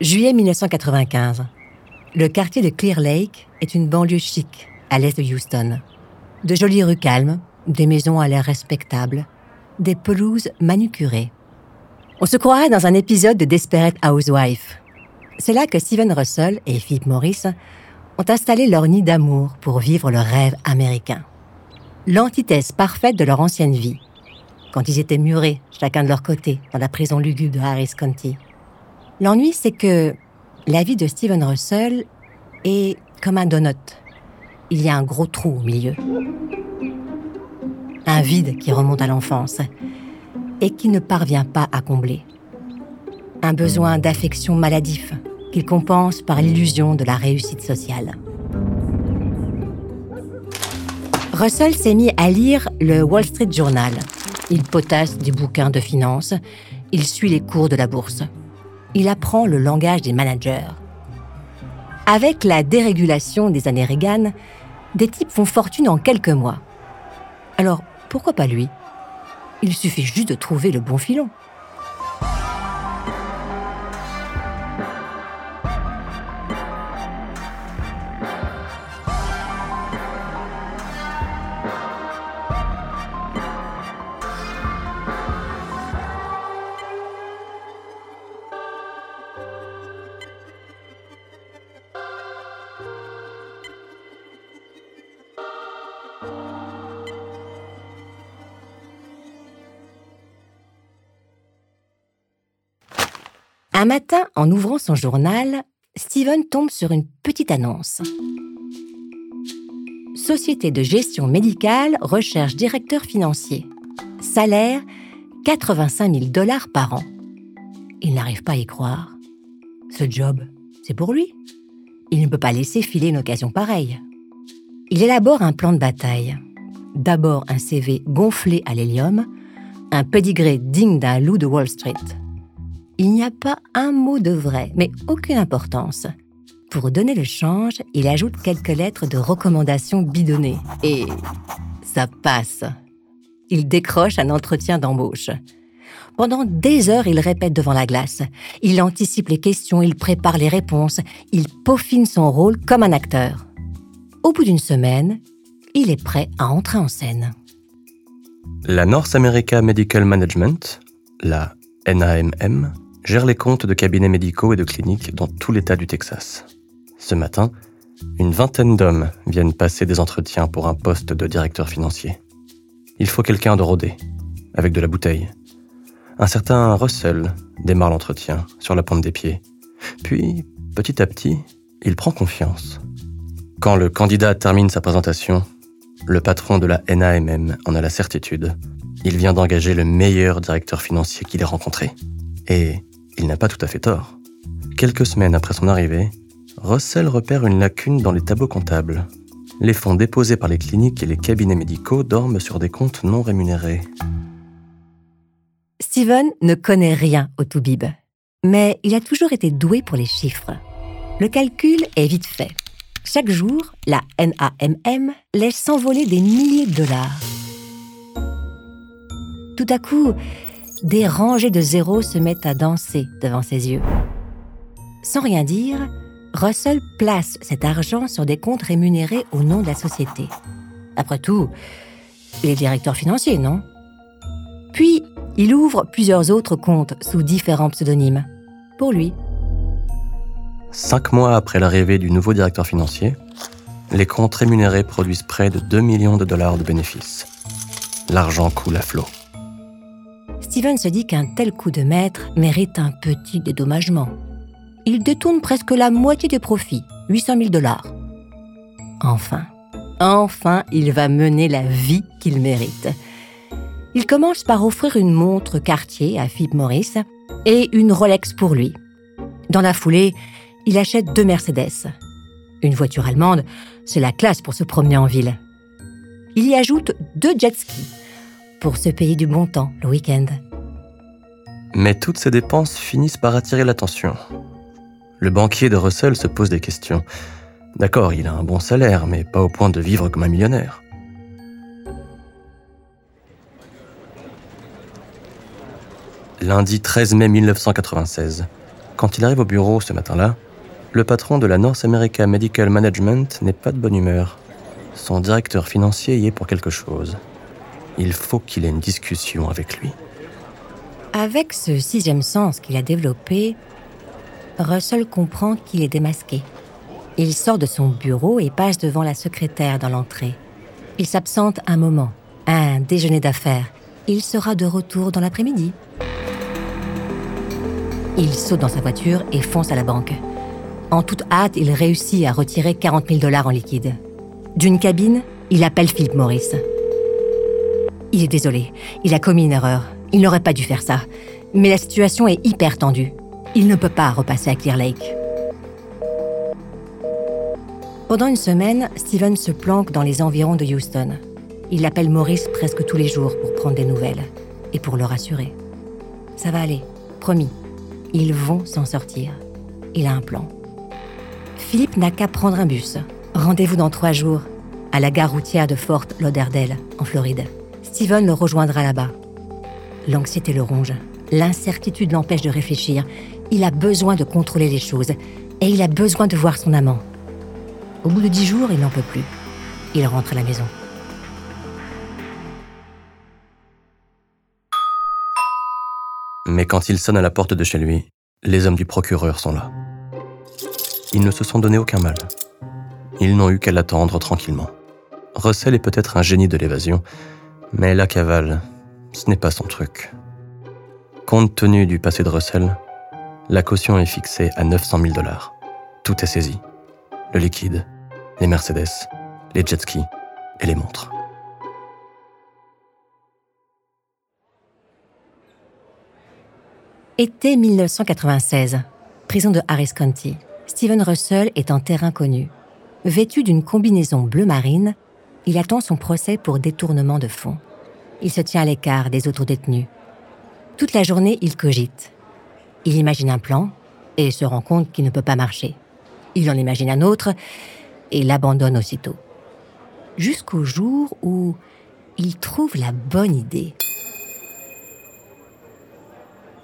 Juillet 1995. Le quartier de Clear Lake est une banlieue chic à l'est de Houston. De jolies rues calmes, des maisons à l'air respectable, des pelouses manucurées. On se croirait dans un épisode de Desperate Housewife. C'est là que Steven Russell et Philip Morris ont installé leur nid d'amour pour vivre le rêve américain. L'antithèse parfaite de leur ancienne vie, quand ils étaient murés, chacun de leur côté, dans la prison lugubre de Harris County. L'ennui, c'est que la vie de Steven Russell est comme un donut. Il y a un gros trou au milieu. Un vide qui remonte à l'enfance et qui ne parvient pas à combler. Un besoin d'affection maladif qu'il compense par l'illusion de la réussite sociale. Russell s'est mis à lire le Wall Street Journal. Il potasse des bouquins de finance, il suit les cours de la bourse il apprend le langage des managers. Avec la dérégulation des années Reagan, des types font fortune en quelques mois. Alors, pourquoi pas lui? Il suffit juste de trouver le bon filon. Un matin, en ouvrant son journal, Steven tombe sur une petite annonce. Société de gestion médicale recherche directeur financier. Salaire 85 000 dollars par an. Il n'arrive pas à y croire. Ce job, c'est pour lui. Il ne peut pas laisser filer une occasion pareille. Il élabore un plan de bataille. D'abord un CV gonflé à l'hélium, un pédigré digne d'un loup de Wall Street il n'y a pas un mot de vrai, mais aucune importance. Pour donner le change, il ajoute quelques lettres de recommandation bidonnées. Et ça passe. Il décroche un entretien d'embauche. Pendant des heures, il répète devant la glace. Il anticipe les questions, il prépare les réponses, il peaufine son rôle comme un acteur. Au bout d'une semaine, il est prêt à entrer en scène. La North America Medical Management, la NAMM, gère les comptes de cabinets médicaux et de cliniques dans tout l'État du Texas. Ce matin, une vingtaine d'hommes viennent passer des entretiens pour un poste de directeur financier. Il faut quelqu'un de rodé, avec de la bouteille. Un certain Russell démarre l'entretien sur la pointe des pieds. Puis, petit à petit, il prend confiance. Quand le candidat termine sa présentation, le patron de la NAMM en a la certitude. Il vient d'engager le meilleur directeur financier qu'il ait rencontré. Et il n'a pas tout à fait tort. Quelques semaines après son arrivée, Russell repère une lacune dans les tableaux comptables. Les fonds déposés par les cliniques et les cabinets médicaux dorment sur des comptes non rémunérés. Steven ne connaît rien au Toubib, mais il a toujours été doué pour les chiffres. Le calcul est vite fait. Chaque jour, la NAMM laisse s'envoler des milliers de dollars. Tout à coup, des rangées de zéros se mettent à danser devant ses yeux. Sans rien dire, Russell place cet argent sur des comptes rémunérés au nom de la société. Après tout, il est directeur financier, non? Puis, il ouvre plusieurs autres comptes sous différents pseudonymes. Pour lui. Cinq mois après l'arrivée du nouveau directeur financier, les comptes rémunérés produisent près de 2 millions de dollars de bénéfices. L'argent coule à flot. Steven se dit qu'un tel coup de maître mérite un petit dédommagement. Il détourne presque la moitié des profits, 800 000 dollars. Enfin, enfin, il va mener la vie qu'il mérite. Il commence par offrir une montre Cartier à Philip Morris et une Rolex pour lui. Dans la foulée, il achète deux Mercedes. Une voiture allemande, c'est la classe pour se promener en ville. Il y ajoute deux jet skis pour se payer du bon temps le week-end. Mais toutes ces dépenses finissent par attirer l'attention. Le banquier de Russell se pose des questions. D'accord, il a un bon salaire, mais pas au point de vivre comme un millionnaire. Lundi 13 mai 1996, Quand il arrive au bureau ce matin-là, le patron de la North America Medical Management n'est pas de bonne humeur. Son directeur financier y est pour quelque chose. Il faut qu'il ait une discussion avec lui. Avec ce sixième sens qu'il a développé, Russell comprend qu'il est démasqué. Il sort de son bureau et passe devant la secrétaire dans l'entrée. Il s'absente un moment, un déjeuner d'affaires. Il sera de retour dans l'après-midi. Il saute dans sa voiture et fonce à la banque. En toute hâte, il réussit à retirer 40 000 dollars en liquide. D'une cabine, il appelle Philip Morris. Il est désolé, il a commis une erreur. Il n'aurait pas dû faire ça. Mais la situation est hyper tendue. Il ne peut pas repasser à Clear Lake. Pendant une semaine, Steven se planque dans les environs de Houston. Il appelle Morris presque tous les jours pour prendre des nouvelles et pour le rassurer. Ça va aller, promis. Ils vont s'en sortir. Il a un plan. Philippe n'a qu'à prendre un bus. Rendez-vous dans trois jours, à la gare routière de Fort Lauderdale, en Floride. Steven le rejoindra là-bas. L'anxiété le ronge. L'incertitude l'empêche de réfléchir. Il a besoin de contrôler les choses. Et il a besoin de voir son amant. Au bout de dix jours, il n'en peut plus. Il rentre à la maison. Mais quand il sonne à la porte de chez lui, les hommes du procureur sont là. Ils ne se sont donné aucun mal. Ils n'ont eu qu'à l'attendre tranquillement. Russell est peut-être un génie de l'évasion, mais la cavale, ce n'est pas son truc. Compte tenu du passé de Russell, la caution est fixée à 900 000 dollars. Tout est saisi. Le liquide, les Mercedes, les jet skis et les montres. Été 1996, prison de Harris County. Steven Russell est en terrain connu. Vêtu d'une combinaison bleu marine, il attend son procès pour détournement de fonds. Il se tient à l'écart des autres détenus. Toute la journée, il cogite. Il imagine un plan et se rend compte qu'il ne peut pas marcher. Il en imagine un autre et l'abandonne aussitôt. Jusqu'au jour où il trouve la bonne idée.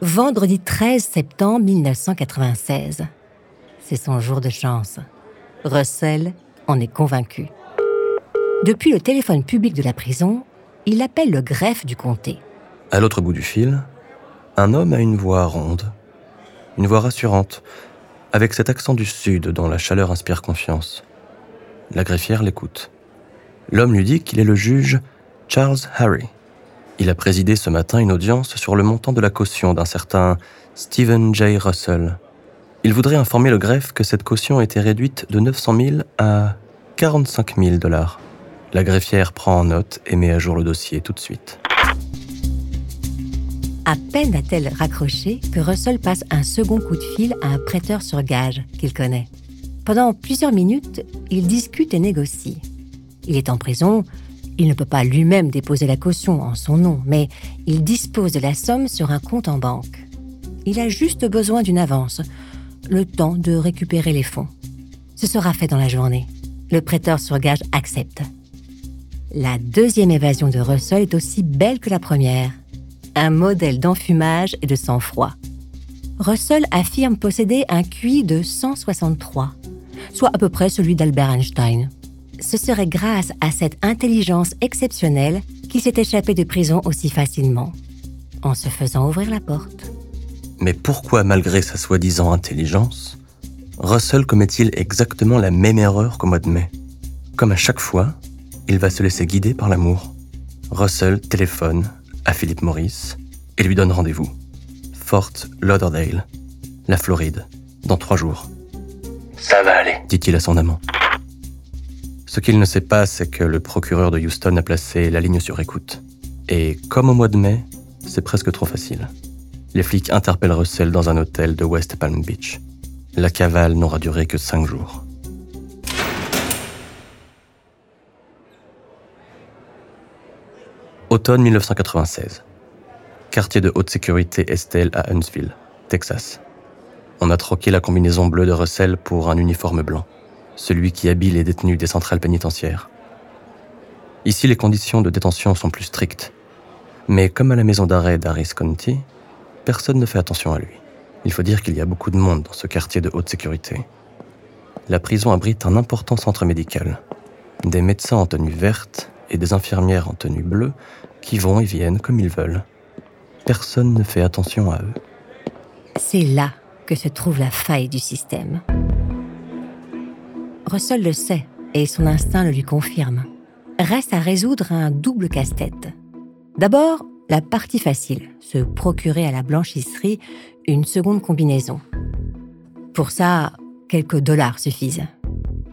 Vendredi 13 septembre 1996. C'est son jour de chance. Russell en est convaincu. Depuis le téléphone public de la prison, il appelle le greffe du comté. À l'autre bout du fil, un homme a une voix ronde, une voix rassurante, avec cet accent du sud dont la chaleur inspire confiance. La greffière l'écoute. L'homme lui dit qu'il est le juge Charles Harry. Il a présidé ce matin une audience sur le montant de la caution d'un certain Stephen J. Russell. Il voudrait informer le greffe que cette caution a été réduite de 900 000 à 45 000 dollars. La greffière prend en note et met à jour le dossier tout de suite. À peine a-t-elle raccroché que Russell passe un second coup de fil à un prêteur sur gage qu'il connaît. Pendant plusieurs minutes, il discute et négocie. Il est en prison, il ne peut pas lui-même déposer la caution en son nom, mais il dispose de la somme sur un compte en banque. Il a juste besoin d'une avance, le temps de récupérer les fonds. Ce sera fait dans la journée. Le prêteur sur gage accepte. La deuxième évasion de Russell est aussi belle que la première. Un modèle d'enfumage et de sang-froid. Russell affirme posséder un QI de 163, soit à peu près celui d'Albert Einstein. Ce serait grâce à cette intelligence exceptionnelle qu'il s'est échappé de prison aussi facilement, en se faisant ouvrir la porte. Mais pourquoi, malgré sa soi-disant intelligence, Russell commet-il exactement la même erreur qu'au mois de mai? Comme à chaque fois, il va se laisser guider par l'amour. Russell téléphone à Philip Morris et lui donne rendez-vous. Fort Lauderdale, la Floride, dans trois jours. Ça va aller, dit-il à son amant. Ce qu'il ne sait pas, c'est que le procureur de Houston a placé la ligne sur écoute. Et comme au mois de mai, c'est presque trop facile les flics interpellent Russell dans un hôtel de West Palm Beach. La cavale n'aura duré que cinq jours. Automne 1996. Quartier de haute sécurité Estelle à Huntsville, Texas. On a troqué la combinaison bleue de Russell pour un uniforme blanc, celui qui habille les détenus des centrales pénitentiaires. Ici, les conditions de détention sont plus strictes. Mais comme à la maison d'arrêt d'Harris County, personne ne fait attention à lui. Il faut dire qu'il y a beaucoup de monde dans ce quartier de haute sécurité. La prison abrite un important centre médical. Des médecins en tenue verte et des infirmières en tenue bleue qui vont et viennent comme ils veulent. Personne ne fait attention à eux. C'est là que se trouve la faille du système. Russell le sait et son instinct le lui confirme. Reste à résoudre un double casse-tête. D'abord, la partie facile, se procurer à la blanchisserie une seconde combinaison. Pour ça, quelques dollars suffisent.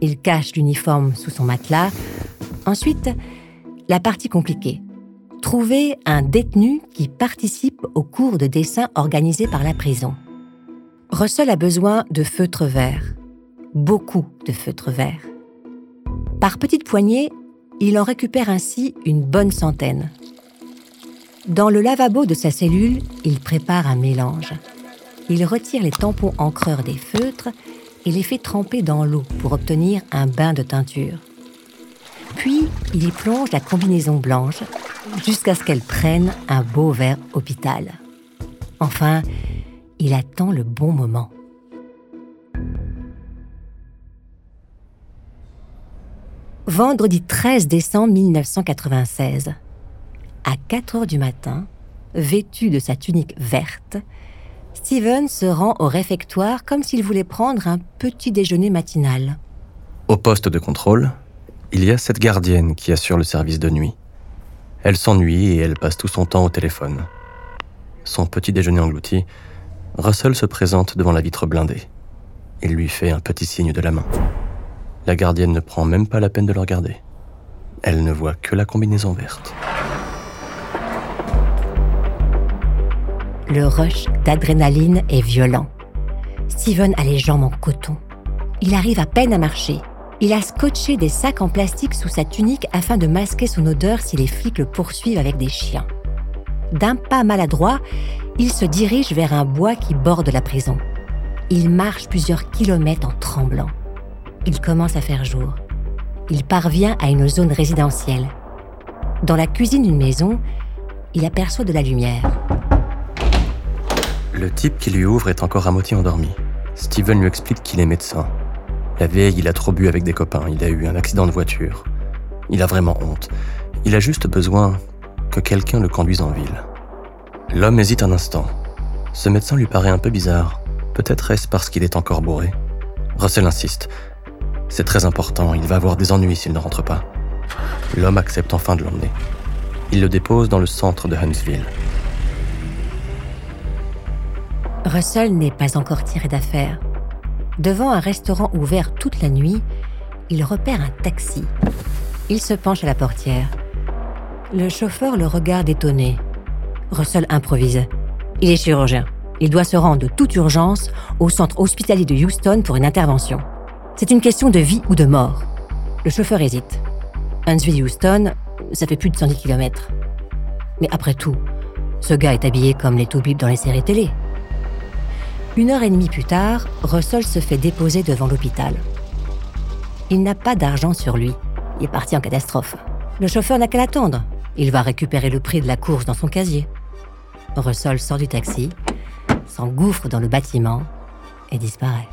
Il cache l'uniforme sous son matelas. Ensuite, la partie compliquée. Trouver un détenu qui participe au cours de dessin organisé par la prison. Russell a besoin de feutres verts. Beaucoup de feutres verts. Par petites poignées, il en récupère ainsi une bonne centaine. Dans le lavabo de sa cellule, il prépare un mélange. Il retire les tampons encreurs des feutres et les fait tremper dans l'eau pour obtenir un bain de teinture. Puis, il y plonge la combinaison blanche jusqu'à ce qu'elle prenne un beau vert hôpital. Enfin, il attend le bon moment. Vendredi 13 décembre 1996. À 4 heures du matin, vêtu de sa tunique verte, Steven se rend au réfectoire comme s'il voulait prendre un petit déjeuner matinal. Au poste de contrôle, il y a cette gardienne qui assure le service de nuit. Elle s'ennuie et elle passe tout son temps au téléphone. Son petit déjeuner englouti, Russell se présente devant la vitre blindée. Il lui fait un petit signe de la main. La gardienne ne prend même pas la peine de le regarder. Elle ne voit que la combinaison verte. Le rush d'adrénaline est violent. Steven a les jambes en coton. Il arrive à peine à marcher. Il a scotché des sacs en plastique sous sa tunique afin de masquer son odeur si les flics le poursuivent avec des chiens. D'un pas maladroit, il se dirige vers un bois qui borde la prison. Il marche plusieurs kilomètres en tremblant. Il commence à faire jour. Il parvient à une zone résidentielle. Dans la cuisine d'une maison, il aperçoit de la lumière. Le type qui lui ouvre est encore à moitié endormi. Steven lui explique qu'il est médecin. La veille, il a trop bu avec des copains, il a eu un accident de voiture. Il a vraiment honte. Il a juste besoin que quelqu'un le conduise en ville. L'homme hésite un instant. Ce médecin lui paraît un peu bizarre. Peut-être est-ce parce qu'il est encore bourré? Russell insiste. C'est très important, il va avoir des ennuis s'il ne rentre pas. L'homme accepte enfin de l'emmener. Il le dépose dans le centre de Huntsville. Russell n'est pas encore tiré d'affaire. Devant un restaurant ouvert toute la nuit, il repère un taxi. Il se penche à la portière. Le chauffeur le regarde étonné. Russell improvise. Il est chirurgien. Il doit se rendre de toute urgence au centre hospitalier de Houston pour une intervention. C'est une question de vie ou de mort. Le chauffeur hésite. Huntsville-Houston, ça fait plus de 110 km. Mais après tout, ce gars est habillé comme les toubibs dans les séries télé. Une heure et demie plus tard, Russell se fait déposer devant l'hôpital. Il n'a pas d'argent sur lui. Il est parti en catastrophe. Le chauffeur n'a qu'à l'attendre. Il va récupérer le prix de la course dans son casier. Russell sort du taxi, s'engouffre dans le bâtiment et disparaît.